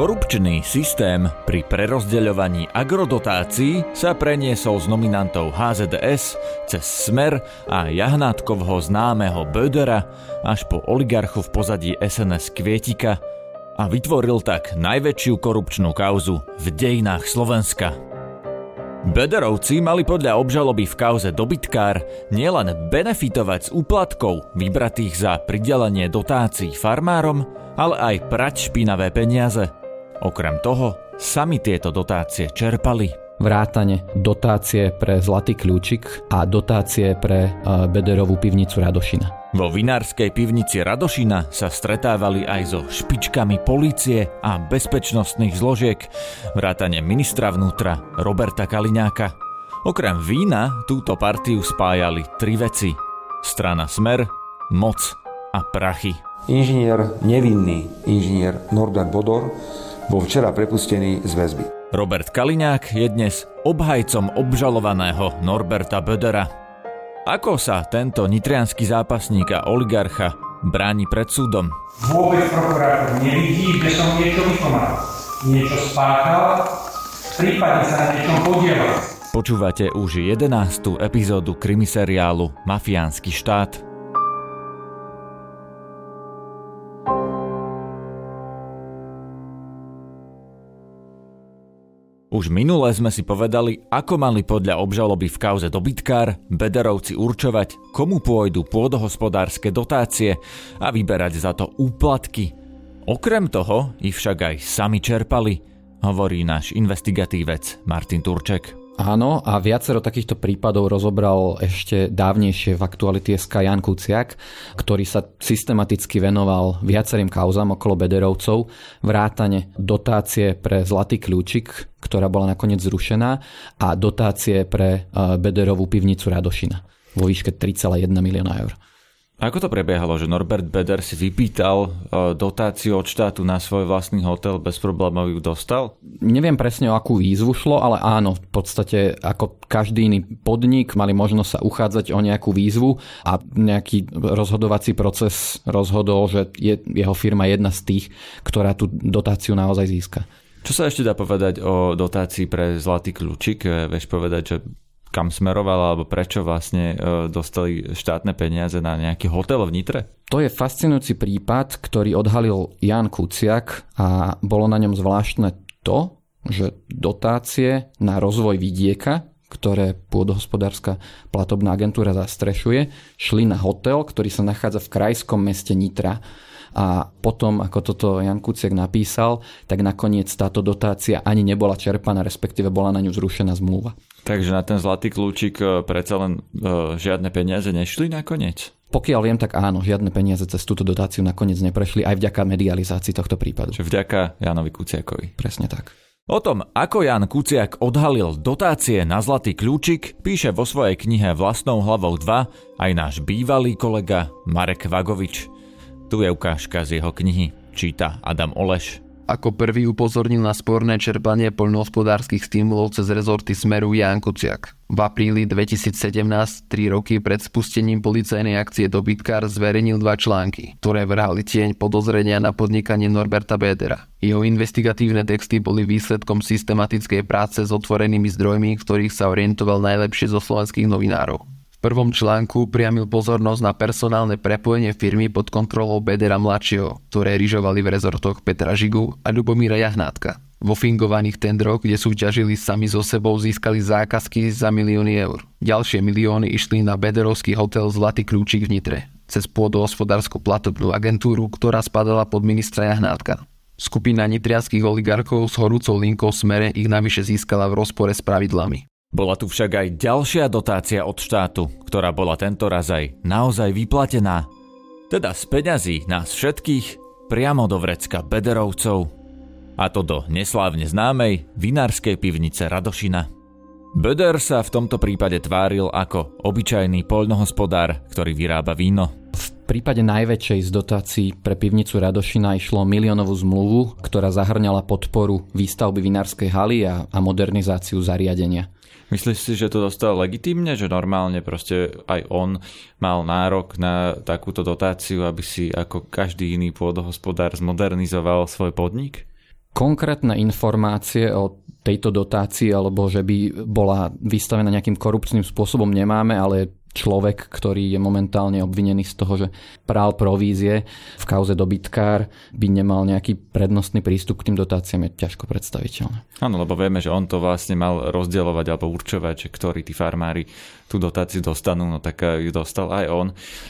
Korupčný systém pri prerozdeľovaní agrodotácií sa preniesol z nominantov HZDS cez Smer a Jahnátkovho známeho Bödera až po oligarchu v pozadí SNS Kvietika a vytvoril tak najväčšiu korupčnú kauzu v dejinách Slovenska. Bederovci mali podľa obžaloby v kauze dobytkár nielen benefitovať z úplatkov vybratých za pridelenie dotácií farmárom, ale aj prať špinavé peniaze – Okrem toho, sami tieto dotácie čerpali. Vrátane dotácie pre Zlatý kľúčik a dotácie pre e, Bederovú pivnicu Radošina. Vo vinárskej pivnici Radošina sa stretávali aj so špičkami polície a bezpečnostných zložiek, vrátane ministra vnútra Roberta Kaliňáka. Okrem vína túto partiu spájali tri veci. Strana Smer, moc a prachy. Inžinier, nevinný inžinier Norbert Bodor bol včera prepustený z väzby. Robert Kaliňák je dnes obhajcom obžalovaného Norberta Bödera. Ako sa tento nitrianský zápasník a oligarcha bráni pred súdom? Vôbec prokurátor nevidí, že som niečo vykonal. Niečo spáchal, prípadne sa na niečom podielal. Počúvate už 11. epizódu krimiseriálu Mafiánsky štát. Už minule sme si povedali, ako mali podľa obžaloby v kauze dobytkár Bederovci určovať, komu pôjdu pôdohospodárske dotácie a vyberať za to úplatky. Okrem toho ich však aj sami čerpali, hovorí náš investigatívec Martin Turček. Áno, a viacero takýchto prípadov rozobral ešte dávnejšie v SK Jan Kuciak, ktorý sa systematicky venoval viacerým kauzam okolo Bederovcov, vrátane dotácie pre Zlatý kľúčik, ktorá bola nakoniec zrušená, a dotácie pre e, Bederovú pivnicu Radošina vo výške 3,1 milióna eur. Ako to prebiehalo, že Norbert Beder si vypýtal e, dotáciu od štátu na svoj vlastný hotel, bez problémov ju dostal? Neviem presne o akú výzvu šlo, ale áno, v podstate ako každý iný podnik mali možnosť sa uchádzať o nejakú výzvu a nejaký rozhodovací proces rozhodol, že je jeho firma jedna z tých, ktorá tú dotáciu naozaj získa. Čo sa ešte dá povedať o dotácii pre Zlatý kľúčik? Vieš povedať, že kam smerovala alebo prečo vlastne e, dostali štátne peniaze na nejaký hotel v Nitre? To je fascinujúci prípad, ktorý odhalil Jan Kuciak a bolo na ňom zvláštne to, že dotácie na rozvoj vidieka, ktoré pôdohospodárska platobná agentúra zastrešuje, šli na hotel, ktorý sa nachádza v krajskom meste Nitra. A potom, ako toto Jan Kuciak napísal, tak nakoniec táto dotácia ani nebola čerpaná, respektíve bola na ňu zrušená zmluva. Takže na ten zlatý kľúčik e, predsa len e, žiadne peniaze nešli nakoniec? Pokiaľ viem, tak áno, žiadne peniaze cez túto dotáciu nakoniec neprešli aj vďaka medializácii tohto prípadu. Čiže vďaka Janovi Kuciakovi. Presne tak. O tom, ako Jan Kuciak odhalil dotácie na zlatý kľúčik, píše vo svojej knihe Vlastnou hlavou 2 aj náš bývalý kolega Marek Vagovič. Tu je ukážka z jeho knihy, číta Adam Oleš. Ako prvý upozornil na sporné čerpanie poľnohospodárskych stimulov cez rezorty Smeru Jan Kuciak. V apríli 2017, tri roky pred spustením policajnej akcie Dobytkár, zverejnil dva články, ktoré vrhali tieň podozrenia na podnikanie Norberta Bédera. Jeho investigatívne texty boli výsledkom systematickej práce s otvorenými zdrojmi, ktorých sa orientoval najlepšie zo slovenských novinárov prvom článku priamil pozornosť na personálne prepojenie firmy pod kontrolou Bedera mladšieho, ktoré ryžovali v rezortoch Petra Žigu a Ľubomíra Jahnátka. Vo fingovaných tendroch, kde súťažili sami so sebou, získali zákazky za milióny eur. Ďalšie milióny išli na Bederovský hotel Zlatý kľúčik v Nitre, cez pôdohospodárskú platobnú agentúru, ktorá spadala pod ministra Jahnátka. Skupina nitrianských oligarchov s horúcou linkou smere ich navyše získala v rozpore s pravidlami. Bola tu však aj ďalšia dotácia od štátu, ktorá bola tento raz aj naozaj vyplatená. Teda z peňazí nás všetkých priamo do vrecka Bederovcov. A to do neslávne známej vinárskej pivnice Radošina. Beder sa v tomto prípade tváril ako obyčajný poľnohospodár, ktorý vyrába víno. V prípade najväčšej z dotácií pre pivnicu Radošina išlo miliónovú zmluvu, ktorá zahrňala podporu výstavby vinárskej haly a, a modernizáciu zariadenia. Myslíš si, že to dostal legitímne, že normálne proste aj on mal nárok na takúto dotáciu, aby si ako každý iný pôdohospodár zmodernizoval svoj podnik? Konkrétne informácie o tejto dotácii alebo že by bola vystavená nejakým korupčným spôsobom nemáme, ale človek, ktorý je momentálne obvinený z toho, že prál provízie v kauze dobytkár, by nemal nejaký prednostný prístup k tým dotáciám, je ťažko predstaviteľné. Áno, lebo vieme, že on to vlastne mal rozdielovať alebo určovať, že ktorí tí farmári tú dotáciu dostanú, no tak ju dostal aj on.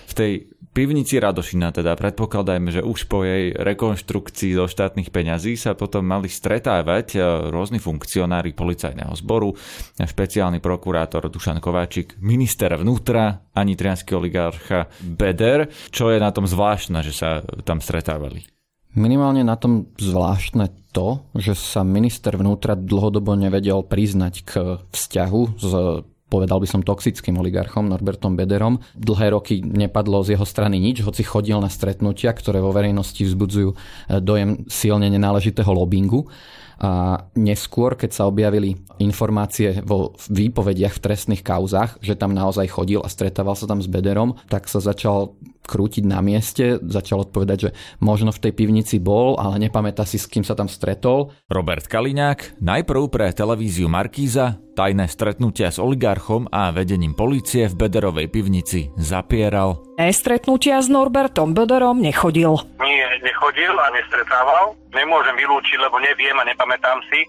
V tej pivnici Radošina teda predpokladajme, že už po jej rekonštrukcii zo štátnych peňazí sa potom mali stretávať e, rôzni funkcionári policajného zboru, špeciálny prokurátor Dušan Kováčik, minister vnútra a nitrianský oligarcha Beder. Čo je na tom zvláštne, že sa tam stretávali? Minimálne na tom zvláštne to, že sa minister vnútra dlhodobo nevedel priznať k vzťahu s povedal by som toxickým oligarchom Norbertom Bederom. Dlhé roky nepadlo z jeho strany nič, hoci chodil na stretnutia, ktoré vo verejnosti vzbudzujú eh, dojem silne nenáležitého lobbingu. A neskôr, keď sa objavili informácie vo výpovediach v trestných kauzách, že tam naozaj chodil a stretával sa tam s Bederom, tak sa začal krútiť na mieste, začal odpovedať, že možno v tej pivnici bol, ale nepamätá si, s kým sa tam stretol. Robert Kaliňák najprv pre televíziu Markíza tajné stretnutia s oligarchom a vedením policie v Bederovej pivnici zapieral. Stretnutia s Norbertom Bederom nechodil. Nie, nechodil a nestretával. Nemôžem vylúčiť, lebo neviem a nepamätám si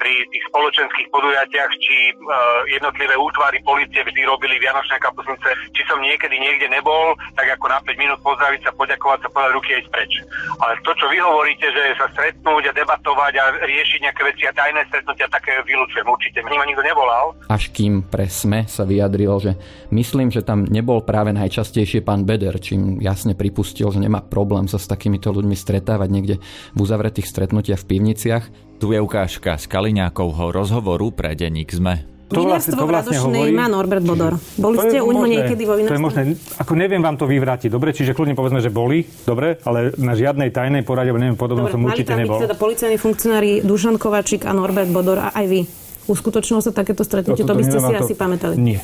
pri tých spoločenských podujatiach, či uh, jednotlivé útvary policie vždy robili Vianočné kapusnice, či som niekedy niekde nebol, tak ako na 5 minút pozdraviť sa, poďakovať sa, podať ruky a ísť preč. Ale to, čo vy hovoríte, že sa stretnúť a debatovať a riešiť nejaké veci a tajné stretnutia, také vylúčujem určite. Mňa nikto nevolal. Až kým pre SME sa vyjadril, že myslím, že tam nebol práve najčastejšie pán Beder, čím jasne pripustil, že nemá problém sa s takýmito ľuďmi stretávať niekde v uzavretých stretnutiach v pivniciach. Tu je ukážka z Kaliňákovho rozhovoru pre denník ZME. To vlastne, to vlastne hovorí, má Norbert Bodor. Boli ste u neho niekedy vo To je možné. Ako neviem vám to vyvrátiť, dobre? Čiže kľudne povedzme, že boli, dobre? Ale na žiadnej tajnej porade, neviem, podobno som určite nebol. Dobre, teda policajní funkcionári Dušan Kovačík a Norbert Bodor a aj vy. Uskutočnilo sa takéto stretnutie, to, to, to by ste si to... asi pamätali. Nie.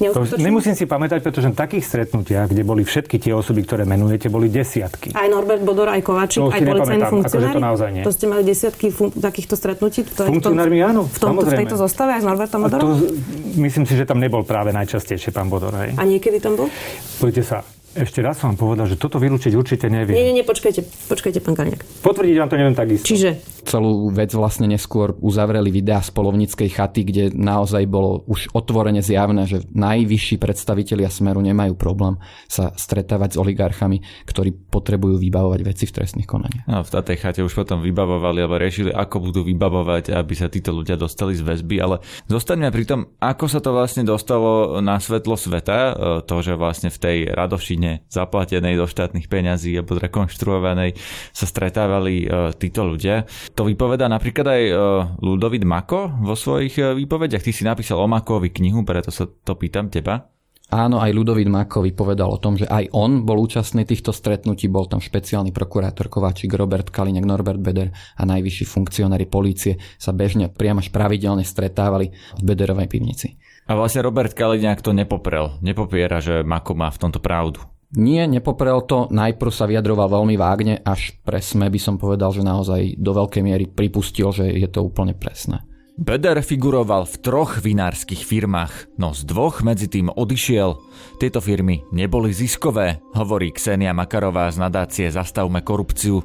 To nemusím si pamätať, pretože v takých stretnutiach, kde boli všetky tie osoby, ktoré menujete, boli desiatky. Aj Norbert Bodor, aj Kovačík, aj policajní funkcionári. Akože to naozaj nie. To ste mali desiatky fun- takýchto stretnutí? Funkcionármi áno, v, tom, v tejto zostave aj s Norbertom Bodorom? To, myslím si, že tam nebol práve najčastejšie pán Bodor. Hej. A niekedy tam bol? Poďte sa, ešte raz som vám povedal, že toto vylúčiť určite neviem. Nie, nie, nie, počkajte, počkajte, pán Kaliňák. Potvrdiť vám to neviem takisto. Čiže? Celú vec vlastne neskôr uzavreli videá z polovníckej chaty, kde naozaj bolo už otvorene zjavné, že najvyšší predstavitelia Smeru nemajú problém sa stretávať s oligarchami, ktorí potrebujú vybavovať veci v trestných konaniach. No, v tej chate už potom vybavovali alebo riešili, ako budú vybavovať, aby sa títo ľudia dostali z väzby, ale zostaňme pri tom, ako sa to vlastne dostalo na svetlo sveta, e, to, že vlastne v tej radoši väčšine zaplatenej do štátnych peňazí alebo zrekonštruovanej sa stretávali uh, títo ľudia. To vypoveda napríklad aj uh, Ludovid Mako vo svojich uh, výpovediach. Ty si napísal o Makovi knihu, preto sa to pýtam teba. Áno, aj Ludovít Mako vypovedal o tom, že aj on bol účastný týchto stretnutí, bol tam špeciálny prokurátor Kováčik, Robert Kaliňák, Norbert Beder a najvyšší funkcionári policie sa bežne priam až pravidelne stretávali v Bederovej pivnici. A vlastne Robert Kaliňák to nepoprel, nepopiera, že Mako má v tomto pravdu. Nie, nepoprel to. Najprv sa vyjadroval veľmi vágne, až presme by som povedal, že naozaj do veľkej miery pripustil, že je to úplne presné. Beder figuroval v troch vinárskych firmách, no z dvoch medzi tým odišiel. Tieto firmy neboli ziskové, hovorí Ksenia Makarová z nadácie Zastavme korupciu.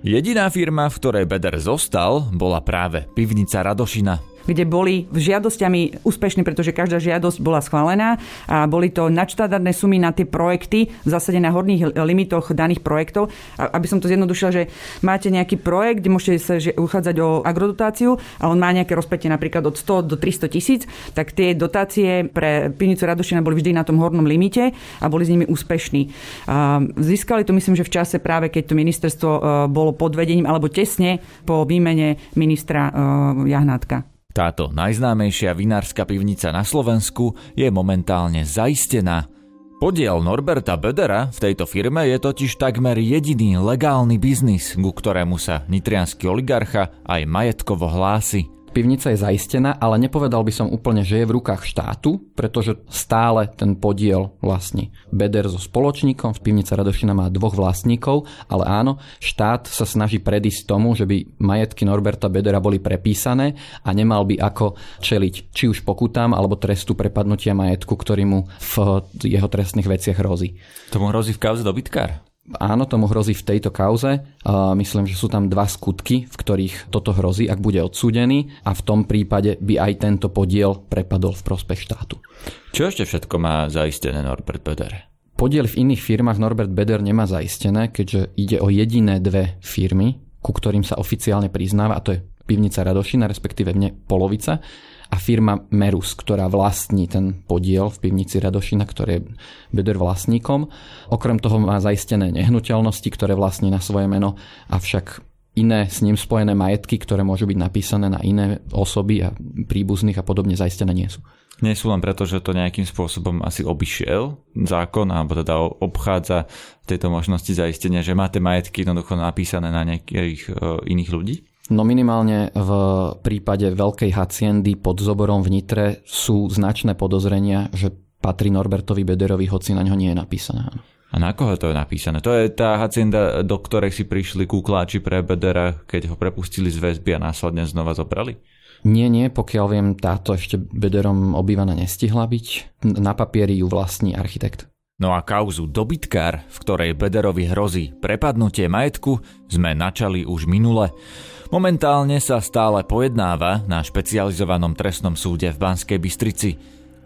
Jediná firma, v ktorej Beder zostal, bola práve pivnica Radošina kde boli žiadosťami úspešní, pretože každá žiadosť bola schválená a boli to nadštandardné sumy na tie projekty v zásade na horných limitoch daných projektov. A aby som to zjednodušila, že máte nejaký projekt, kde môžete sa uchádzať o agrodotáciu a on má nejaké rozpätie napríklad od 100 do 300 tisíc, tak tie dotácie pre pivnicu Radošina boli vždy na tom hornom limite a boli s nimi úspešní. Získali to myslím, že v čase práve, keď to ministerstvo e, bolo pod vedením alebo tesne po výmene ministra e, Jahnátka. Táto najznámejšia vinárska pivnica na Slovensku je momentálne zaistená. Podiel Norberta Bedera v tejto firme je totiž takmer jediný legálny biznis, ku ktorému sa nitrianský oligarcha aj majetkovo hlási. Pivnica je zaistená, ale nepovedal by som úplne, že je v rukách štátu, pretože stále ten podiel vlastní Beder so spoločníkom, pivnica Radošina má dvoch vlastníkov, ale áno, štát sa snaží predísť tomu, že by majetky Norberta Bedera boli prepísané a nemal by ako čeliť či už pokutám alebo trestu prepadnutia majetku, ktorý mu v jeho trestných veciach hrozí. Tomu hrozí v kauze dobytkár? Áno, tomu hrozí v tejto kauze. Myslím, že sú tam dva skutky, v ktorých toto hrozí, ak bude odsúdený a v tom prípade by aj tento podiel prepadol v prospech štátu. Čo ešte všetko má zaistené Norbert Beder? Podiel v iných firmách Norbert Beder nemá zaistené, keďže ide o jediné dve firmy, ku ktorým sa oficiálne priznáva, a to je pivnica Radošina, respektíve mne polovica, a firma Merus, ktorá vlastní ten podiel v pivnici Radošina, ktorý je Beder vlastníkom. Okrem toho má zaistené nehnuteľnosti, ktoré vlastní na svoje meno, avšak iné s ním spojené majetky, ktoré môžu byť napísané na iné osoby a príbuzných a podobne zaistené nie sú. Nie sú len preto, že to nejakým spôsobom asi obišiel zákon, alebo teda obchádza tejto možnosti zaistenia, že máte majetky jednoducho napísané na nejakých e, iných ľudí? No minimálne v prípade veľkej haciendy pod zoborom v Nitre sú značné podozrenia, že patrí Norbertovi Bederovi, hoci na ňo nie je napísané. A na koho to je napísané? To je tá hacienda, do ktorej si prišli kúkláči pre Bedera, keď ho prepustili z väzby a následne znova zobrali? Nie, nie, pokiaľ viem, táto ešte Bederom obývaná nestihla byť. Na papieri ju vlastní architekt. No a kauzu dobytkár, v ktorej Bederovi hrozí prepadnutie majetku, sme načali už minule. Momentálne sa stále pojednáva na špecializovanom trestnom súde v Banskej Bystrici.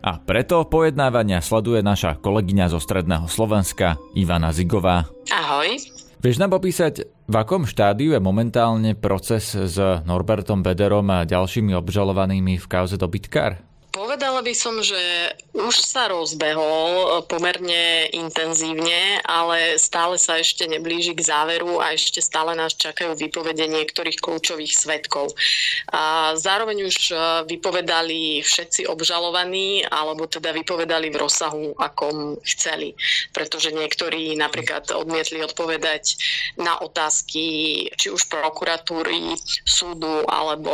A preto pojednávania sleduje naša kolegyňa zo Stredného Slovenska, Ivana Zigová. Ahoj. Vieš nám popísať, v akom štádiu je momentálne proces s Norbertom Bederom a ďalšími obžalovanými v kauze dobytkár? Povedala by som, že už sa rozbehol pomerne intenzívne, ale stále sa ešte neblíži k záveru a ešte stále nás čakajú vypovede niektorých kľúčových svetkov. A zároveň už e, vypovedali všetci obžalovaní, alebo teda vypovedali v rozsahu, akom chceli. Pretože niektorí napríklad odmietli odpovedať na otázky či už prokuratúry, súdu alebo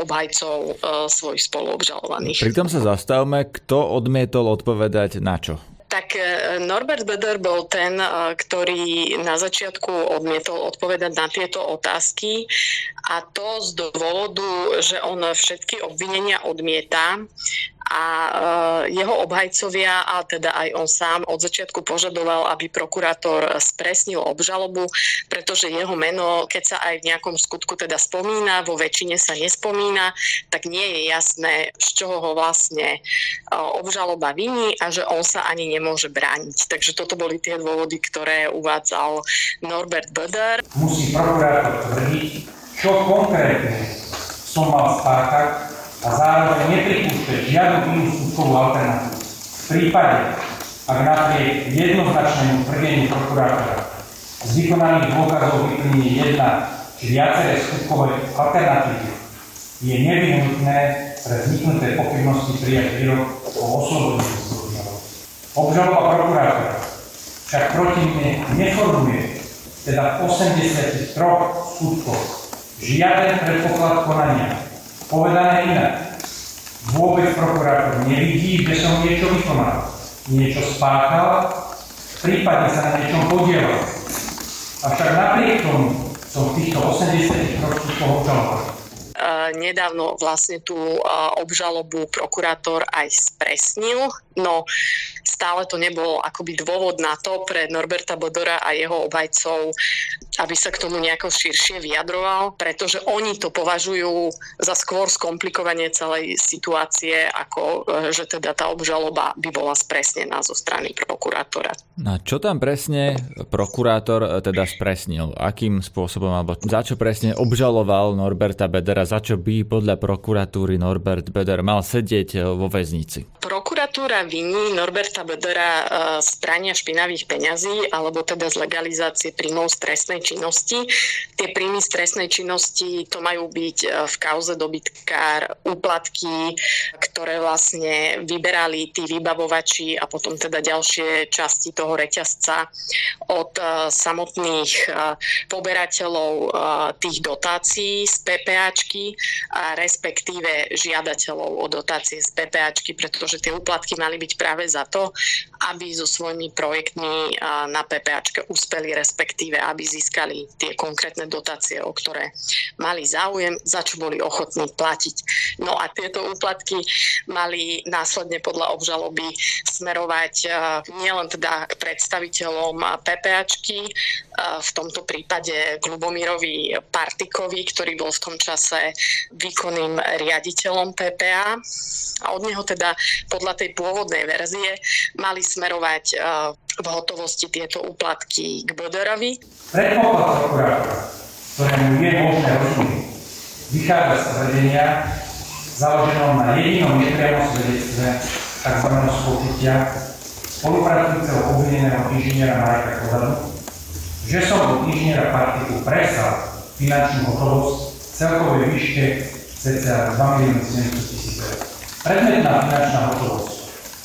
obhajcov e, svojich spoluobžalovaných. Pri tom sa zastavme, kto odmietol odpovedať na čo? Tak e, Norbert Beder bol ten, e, ktorý na začiatku odmietol odpovedať na tieto otázky a to z dôvodu, že on všetky obvinenia odmieta a e, jeho obhajcovia, a teda aj on sám od začiatku požadoval, aby prokurátor spresnil obžalobu, pretože jeho meno, keď sa aj v nejakom skutku teda spomína, vo väčšine sa nespomína, tak nie je jasné, z čoho ho vlastne obžaloba viní a že on sa ani nemôže brániť. Takže toto boli tie dôvody, ktoré uvádzal Norbert Böder. Musí prokurátor tvrdiť, čo konkrétne som mal spáchať a zároveň nepripúšťať žiadnu inú skutkovú alternatívu. V prípade, ak napriek jednoznačnému tvrdeniu prokurátora z vykonaných dôkazov vyplní jedna či viaceré skutkové alternatívy, je nevyhnutné pre vzniknuté pochybnosti prijať výrok o oslobodení Obžaloba prokurátora však proti mne neformuje, teda v 83 skutkoch, žiaden predpoklad konania. Povedané inak, vôbec prokurátor nevidí, že som niečo vykonal, niečo spáchal, prípadne sa na niečom podielal. Avšak napriek tomu som v týchto 83 skutkoch obžaloval. Nedávno vlastne tú obžalobu prokurátor aj spresnil, no stále to nebol akoby dôvod na to pre Norberta Bodora a jeho obhajcov, aby sa k tomu nejako širšie vyjadroval, pretože oni to považujú za skôr skomplikovanie celej situácie, ako e, že teda tá obžaloba by bola spresnená zo strany prokurátora. A čo tam presne prokurátor e, teda spresnil? Akým spôsobom, alebo za čo presne obžaloval Norberta Bedera? Za čo by podľa prokuratúry Norbert Beder mal sedieť e, vo väznici? Prokuratúra viní Norberta Bedera z prania špinavých peňazí alebo teda z legalizácie príjmov z trestnej činnosti. Tie príjmy z trestnej činnosti to majú byť v kauze dobytkár úplatky, ktoré vlastne vyberali tí vybavovači a potom teda ďalšie časti toho reťazca od samotných poberateľov tých dotácií z PPAčky a respektíve žiadateľov o dotácie z PPAčky, pretože tie úplatky mali byť práve za to, aby so svojimi projektmi na PPAčke uspeli, respektíve aby získali tie konkrétne dotácie, o ktoré mali záujem, za čo boli ochotní platiť. No a tieto úplatky mali následne podľa obžaloby smerovať nielen teda k predstaviteľom PPAčky, v tomto prípade k Lubomírovi Partikovi, ktorý bol v tom čase výkonným riaditeľom PPA a od neho teda podľa tej pôvodnej verzie mali smerovať e, v hotovosti tieto úplatky k Boderovi. Predpoklad prokurátora, ktorému je možné rozumieť, vychádza z tvrdenia založenom na jedinom nepriamom svedectve tzv. spočutia spolupracujúceho obvineného inžiniera Mareka Kozadu, že som od inžiniera Partiku presal finančnú hotovosť v celkovej výške cca 2 milióny 700 tisíc eur. Predmetná finančná hotovosť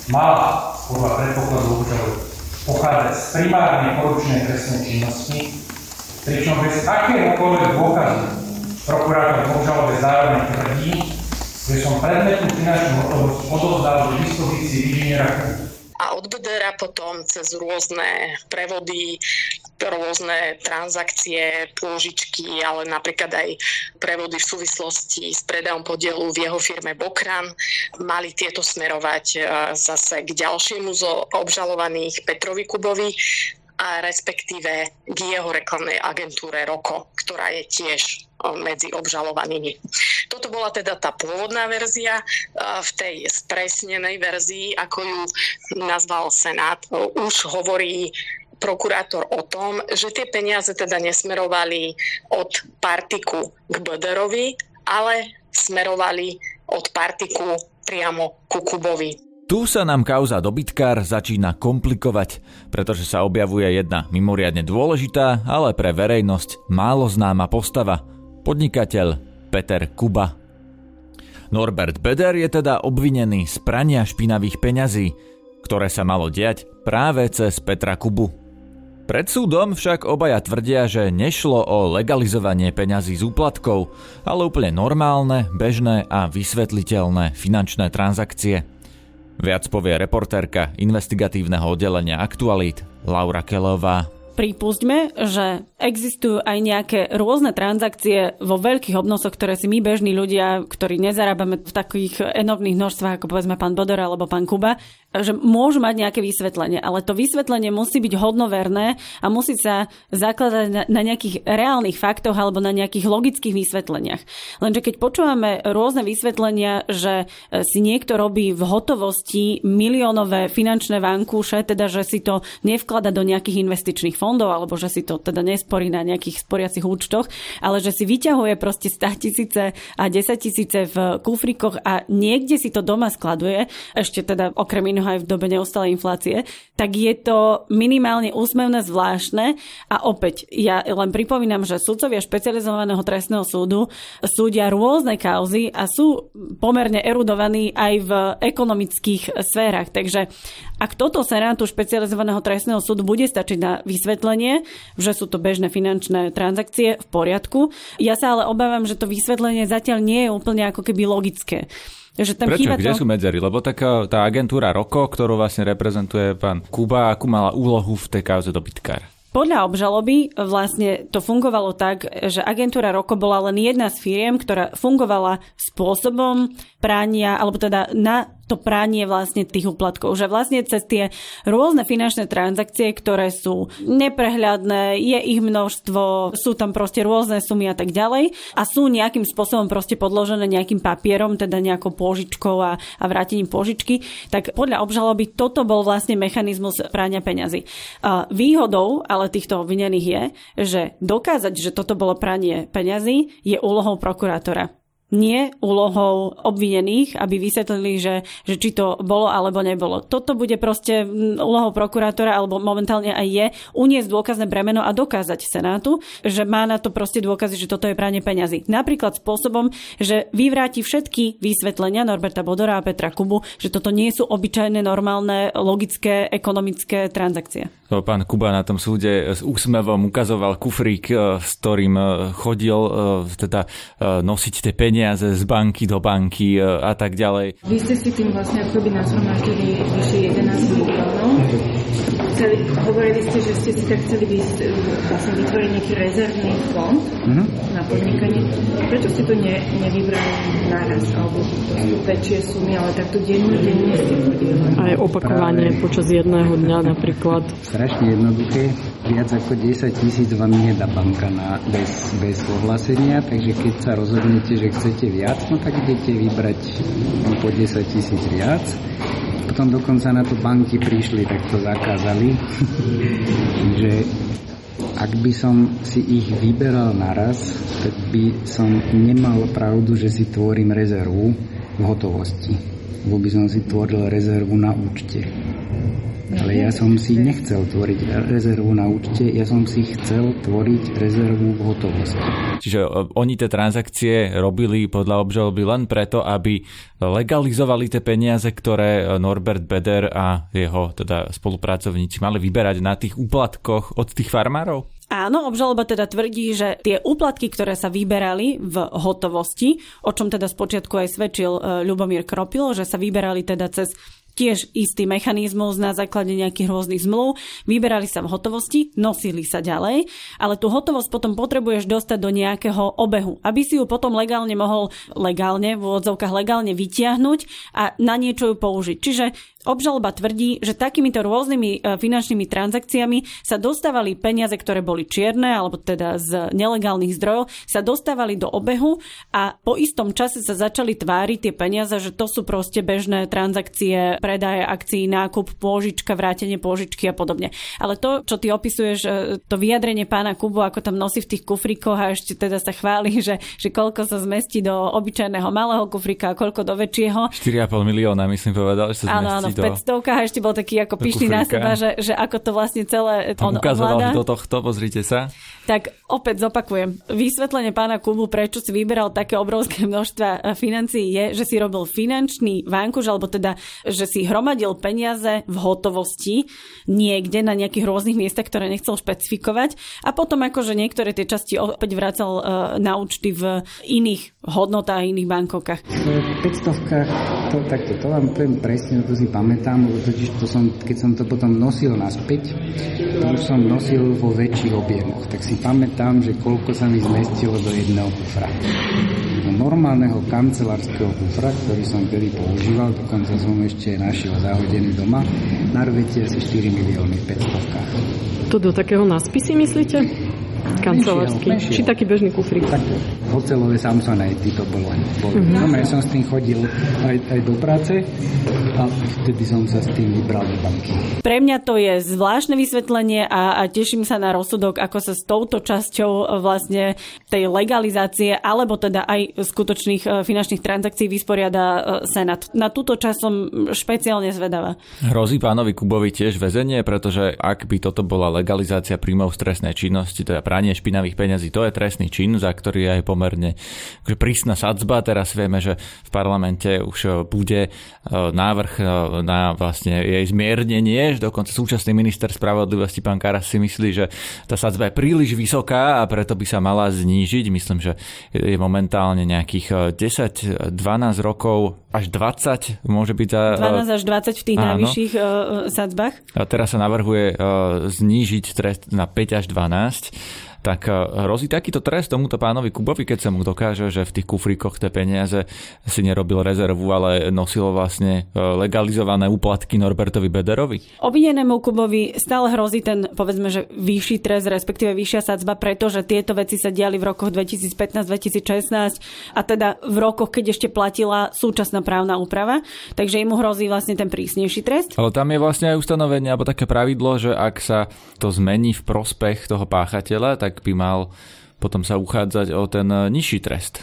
mala podľa predpokladu obžalu pochádzať z primárne korupčnej trestnej činnosti, pričom bez akéhokoľvek dôkazu prokurátor obžalobe zároveň tvrdí, že som predmetnú finančnú hotovosť odovzdal do dispozícii inžiniera a od Bedera potom cez rôzne prevody, rôzne transakcie, pôžičky, ale napríklad aj prevody v súvislosti s predajom podielu v jeho firme Bokran mali tieto smerovať e, zase k ďalšiemu zo obžalovaných Petrovi Kubovi a respektíve k jeho reklamnej agentúre ROKO, ktorá je tiež medzi obžalovanými. Toto bola teda tá pôvodná verzia. V tej spresnenej verzii, ako ju nazval Senát, už hovorí prokurátor o tom, že tie peniaze teda nesmerovali od partiku k Böderovi, ale smerovali od partiku priamo ku Kubovi. Tu sa nám kauza dobytkár začína komplikovať, pretože sa objavuje jedna mimoriadne dôležitá, ale pre verejnosť málo známa postava. Podnikateľ Peter Kuba. Norbert Beder je teda obvinený z prania špinavých peňazí, ktoré sa malo diať práve cez Petra Kubu. Pred súdom však obaja tvrdia, že nešlo o legalizovanie peňazí z úplatkov, ale úplne normálne, bežné a vysvetliteľné finančné transakcie – Viac povie reportérka investigatívneho oddelenia Aktualít Laura Kelová. Pripustme, že existujú aj nejaké rôzne transakcie vo veľkých obnosoch, ktoré si my bežní ľudia, ktorí nezarábame v takých enormných množstvách, ako povedzme pán Bodor alebo pán Kuba, že môžu mať nejaké vysvetlenie, ale to vysvetlenie musí byť hodnoverné a musí sa zakladať na, na nejakých reálnych faktoch alebo na nejakých logických vysvetleniach. Lenže keď počúvame rôzne vysvetlenia, že e, si niekto robí v hotovosti miliónové finančné vankúše, teda že si to nevklada do nejakých investičných fondov alebo že si to teda nesporí na nejakých sporiacich účtoch, ale že si vyťahuje proste 100 tisíce a 10 tisíce v kufrikoch a niekde si to doma skladuje, ešte teda okrem iného aj v dobe neustalej inflácie, tak je to minimálne úsmevné zvláštne a opäť ja len pripomínam, že sudcovia špecializovaného trestného súdu súdia rôzne kauzy a sú pomerne erudovaní aj v ekonomických sférach. Takže ak toto Senátu špecializovaného trestného súdu bude stačiť na vysvetlenie, že sú to bežné finančné transakcie v poriadku, ja sa ale obávam, že to vysvetlenie zatiaľ nie je úplne ako keby logické. Že tam Prečo? Kde to... sú medzery? Lebo taká tá agentúra ROKO, ktorú vlastne reprezentuje pán Kuba, akú mala úlohu v tej kauze dobytkár? Podľa obžaloby vlastne to fungovalo tak, že agentúra ROKO bola len jedna z firiem, ktorá fungovala spôsobom prania, alebo teda na to pranie vlastne tých úplatkov. Že vlastne cez tie rôzne finančné transakcie, ktoré sú neprehľadné, je ich množstvo, sú tam proste rôzne sumy a tak ďalej a sú nejakým spôsobom proste podložené nejakým papierom, teda nejakou požičkou a, a vrátením požičky, tak podľa obžaloby toto bol vlastne mechanizmus prania peňazí. Výhodou ale týchto obvinených je, že dokázať, že toto bolo pranie peňazí, je úlohou prokurátora. Nie úlohou obvinených, aby vysvetlili, že, že či to bolo alebo nebolo. Toto bude proste úlohou prokurátora, alebo momentálne aj je, uniesť dôkazné bremeno a dokázať Senátu, že má na to proste dôkazy, že toto je pranie peňazí. Napríklad spôsobom, že vyvráti všetky vysvetlenia Norberta Bodora a Petra Kubu, že toto nie sú obyčajné, normálne, logické, ekonomické transakcie. Pán Kuba na tom súde s úsmevom ukazoval kufrík, e, s ktorým e, chodil e, teda nosiť tie peniaze z banky do banky a tak ďalej. Vy ste si tým vlastne ako by nasromaždili vyše 11 miliónov. Chceli, hovorili ste, že ste si tak chceli vlastne vytvoriť nejaký rezervný fond mm-hmm. na podnikanie. Prečo ste to ne, nevybrali naraz, alebo to sú väčšie sumy, ale takto dennodenne ste podielali? Aj opakovanie Práve. počas jedného dňa napríklad strašne jednoduché. Viac ako 10 tisíc vám nedá banka na, bez, bez ohlásenia, takže keď sa rozhodnete, že chcete viac, no tak idete vybrať po 10 tisíc viac. Potom dokonca na to banky prišli, tak to zakázali. Že ak by som si ich vyberal naraz, tak by som nemal pravdu, že si tvorím rezervu v hotovosti. Lebo by som si tvoril rezervu na účte. Ale ja som si nechcel tvoriť rezervu na účte, ja som si chcel tvoriť rezervu v hotovosti. Čiže e, oni tie transakcie robili podľa obžaloby len preto, aby legalizovali tie peniaze, ktoré e, Norbert Beder a jeho teda spolupracovníci mali vyberať na tých úplatkoch od tých farmárov? Áno, obžaloba teda tvrdí, že tie úplatky, ktoré sa vyberali v hotovosti, o čom teda spočiatku aj svedčil e, Ľubomír Kropil, že sa vyberali teda cez tiež istý mechanizmus na základe nejakých rôznych zmluv, vyberali sa v hotovosti, nosili sa ďalej, ale tú hotovosť potom potrebuješ dostať do nejakého obehu, aby si ju potom legálne mohol, legálne, v úvodzovkách legálne vytiahnuť a na niečo ju použiť. Čiže Obžaloba tvrdí, že takýmito rôznymi e, finančnými transakciami sa dostávali peniaze, ktoré boli čierne, alebo teda z nelegálnych zdrojov, sa dostávali do obehu a po istom čase sa začali tváriť tie peniaze, že to sú proste bežné transakcie, predaje akcií, nákup, pôžička, vrátenie pôžičky a podobne. Ale to, čo ty opisuješ, e, to vyjadrenie pána Kubu, ako tam nosí v tých kufrikoch a ešte teda sa chváli, že, že koľko sa zmestí do obyčajného malého kufrika a koľko do väčšieho. 4,5 milióna, myslím, povedal, že sa áno, áno, v 500 a ešte bol taký ako pyšný na seba, že, že ako to vlastne celé on ukazoval do tohto, pozrite sa. Tak opäť zopakujem. Vysvetlenie pána Kubu, prečo si vyberal také obrovské množstva eh, financií, je, že si robil finančný vánkuš, alebo teda, že si hromadil peniaze v hotovosti niekde na nejakých rôznych miestach, ktoré nechcel špecifikovať a potom akože niektoré tie časti opäť vracal uh, na účty v iných hodnotách, iných bankovkách. V 500 to, takto, to vám poviem presne, to si pamätám, totiž to som, keď som to potom nosil naspäť, to už som nosil vo väčších objemoch, tak si pamätám, že koľko sa mi zmestilo do jedného kufra. Do normálneho kancelárskeho kufra, ktorý som kedy používal, dokonca som ešte našiel zahodený doma, narvete asi 4 milióny 500 To do takého naspisy myslíte? kancelársky. Či taký bežný kufrík. Tak, ocelové Samsonite to bolo. bolo. Mm-hmm. No, ja som s tým chodil aj, aj do práce a vtedy som sa s tým vybral do banky. Pre mňa to je zvláštne vysvetlenie a, a teším sa na rozsudok, ako sa s touto časťou e, vlastne tej legalizácie alebo teda aj skutočných e, finančných transakcií vysporiada e, Senát. Na túto časť som špeciálne zvedavá. Hrozí pánovi Kubovi tiež väzenie, pretože ak by toto bola legalizácia príjmov stresnej činnosti, teda pranie špinavých peňazí, to je trestný čin, za ktorý je aj pomerne akože prísna sadzba. Teraz vieme, že v parlamente už bude e, návrh e, na vlastne jej zmiernenie, dokonca súčasný minister spravodlivosti pán Karas si myslí, že tá sadzba je príliš vysoká a preto by sa mala znížiť. Myslím, že je momentálne nejakých 10-12 e, rokov až 20 môže byť za... 12 až 20 v tých áno. najvyšších uh, sadzbách. A teraz sa navrhuje uh, znížiť trest na 5 až 12 tak e, hrozí takýto trest tomuto pánovi Kubovi, keď sa mu dokáže, že v tých kufríkoch tie peniaze si nerobil rezervu, ale nosil vlastne e, legalizované úplatky Norbertovi Bederovi? Obvinenému Kubovi stále hrozí ten, povedzme, že vyšší trest, respektíve vyššia sadzba, pretože tieto veci sa diali v rokoch 2015-2016 a teda v rokoch, keď ešte platila súčasná právna úprava, takže im hrozí vlastne ten prísnejší trest. Ale tam je vlastne aj ustanovenie alebo také pravidlo, že ak sa to zmení v prospech toho páchateľa, tak by mal potom sa uchádzať o ten nižší trest.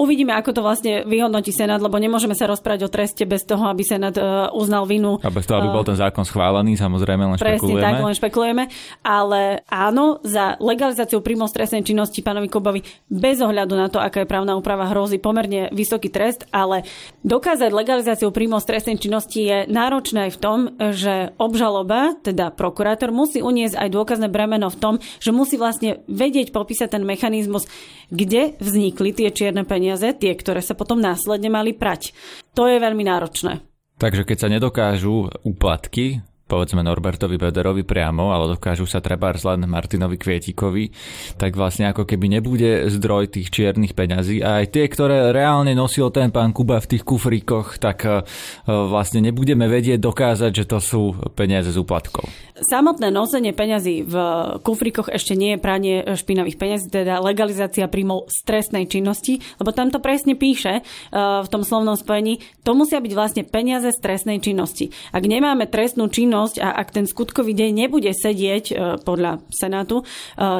Uvidíme, ako to vlastne vyhodnotí Senát, lebo nemôžeme sa rozprávať o treste bez toho, aby Senát uh, uznal vinu. A bez toho, aby bol ten zákon schválený, samozrejme, len Presne špekulujeme. tak, len špekulujeme. Ale áno, za legalizáciu príjmov stresnej činnosti pánovi Kubovi bez ohľadu na to, aká je právna úprava, hrozí pomerne vysoký trest, ale dokázať legalizáciu príjmov stresnej činnosti je náročné aj v tom, že obžaloba, teda prokurátor, musí uniesť aj dôkazné bremeno v tom, že musí vlastne vedieť popísať ten mechanizmus, kde vznikli tie čierne peniaze, tie, ktoré sa potom následne mali prať. To je veľmi náročné. Takže keď sa nedokážu úplatky, povedzme Norbertovi Bederovi priamo, ale dokážu sa treba len Martinovi Kvietikovi, tak vlastne ako keby nebude zdroj tých čiernych peňazí a aj tie, ktoré reálne nosil ten pán Kuba v tých kufríkoch, tak e, vlastne nebudeme vedieť dokázať, že to sú peniaze z úplatkov. Samotné nosenie peňazí v kufrikoch ešte nie je pranie špinavých peňazí, teda legalizácia príjmov z trestnej činnosti, lebo tam to presne píše v tom slovnom spojení, to musia byť vlastne peniaze z trestnej činnosti. Ak nemáme trestnú činnosť a ak ten skutkový deň nebude sedieť, e, podľa Senátu, e,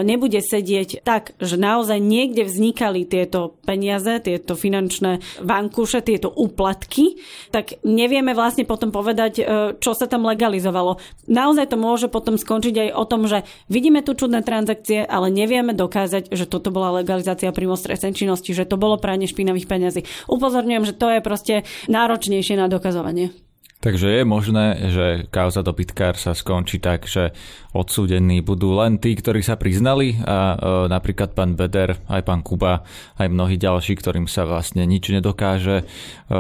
nebude sedieť tak, že naozaj niekde vznikali tieto peniaze, tieto finančné vankúše, tieto úplatky, tak nevieme vlastne potom povedať, e, čo sa tam legalizovalo. Naozaj to môže potom skončiť aj o tom, že vidíme tu čudné transakcie, ale nevieme dokázať, že toto bola legalizácia príjmu stresnej činnosti, že to bolo pranie špinavých peňazí. Upozorňujem, že to je proste náročnejšie na dokazovanie. Takže je možné, že kauza dobytkár sa skončí tak, že odsúdení budú len tí, ktorí sa priznali a e, napríklad pán Beder, aj pán Kuba, aj mnohí ďalší, ktorým sa vlastne nič nedokáže, e,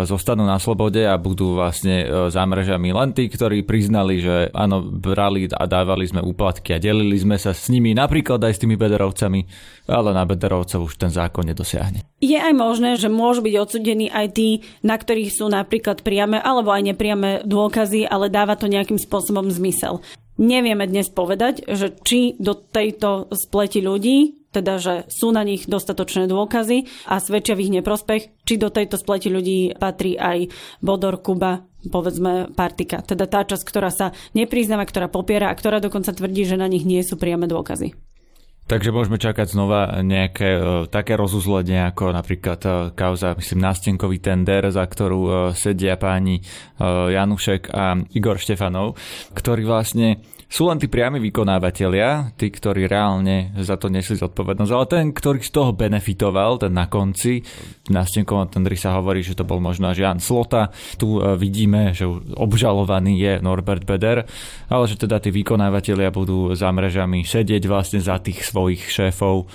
zostanú na slobode a budú vlastne e, za mrežami len tí, ktorí priznali, že áno, brali a dávali sme úplatky a delili sme sa s nimi, napríklad aj s tými Bederovcami, ale na Bederovcov už ten zákon nedosiahne. Je aj možné, že môžu byť odsudení aj tí, na ktorých sú napríklad priame alebo aj nepriame dôkazy, ale dáva to nejakým spôsobom zmysel. Nevieme dnes povedať, že či do tejto spleti ľudí, teda že sú na nich dostatočné dôkazy a svedčia v ich neprospech, či do tejto spleti ľudí patrí aj Bodor, Kuba, povedzme Partika. Teda tá časť, ktorá sa nepriznáva, ktorá popiera a ktorá dokonca tvrdí, že na nich nie sú priame dôkazy. Takže môžeme čakať znova nejaké uh, také rozuzlenie ako napríklad uh, kauza, myslím, nástenkový tender, za ktorú uh, sedia páni uh, Janušek a Igor Štefanov, ktorí vlastne sú len tí priami vykonávateľia, tí, ktorí reálne za to nesli zodpovednosť, ale ten, ktorý z toho benefitoval, ten na konci, na stenkovom tendri sa hovorí, že to bol možno až Jan Slota, tu e, vidíme, že obžalovaný je Norbert Beder, ale že teda tí vykonávateľia budú za mrežami sedieť vlastne za tých svojich šéfov,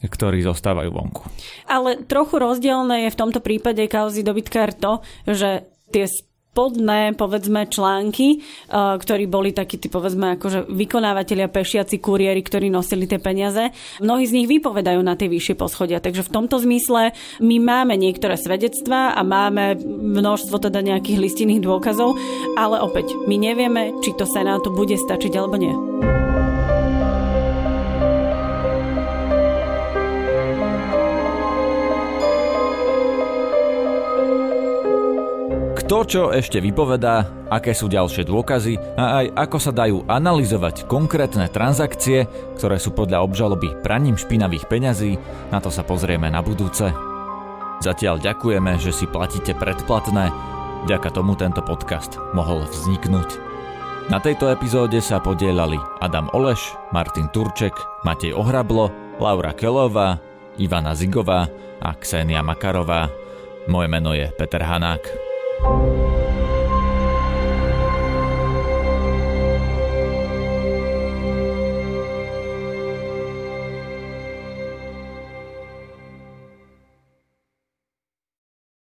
ktorí zostávajú vonku. Ale trochu rozdielne je v tomto prípade kauzy dobytkár to, že tie spodné, povedzme, články, uh, ktorí boli takí, tí, povedzme, akože vykonávateľia, pešiaci, kuriéri, ktorí nosili tie peniaze. Mnohí z nich vypovedajú na tie vyššie poschodia. Takže v tomto zmysle my máme niektoré svedectvá a máme množstvo teda nejakých listinných dôkazov, ale opäť, my nevieme, či to Senátu bude stačiť alebo nie. Kto čo ešte vypovedá, aké sú ďalšie dôkazy a aj ako sa dajú analyzovať konkrétne transakcie, ktoré sú podľa obžaloby praním špinavých peňazí, na to sa pozrieme na budúce. Zatiaľ ďakujeme, že si platíte predplatné, vďaka tomu tento podcast mohol vzniknúť. Na tejto epizóde sa podielali Adam Oleš, Martin Turček, Matej Ohrablo, Laura Kelová, Ivana Zigová a Ksenia Makarová. Moje meno je Peter Hanák. Thank you.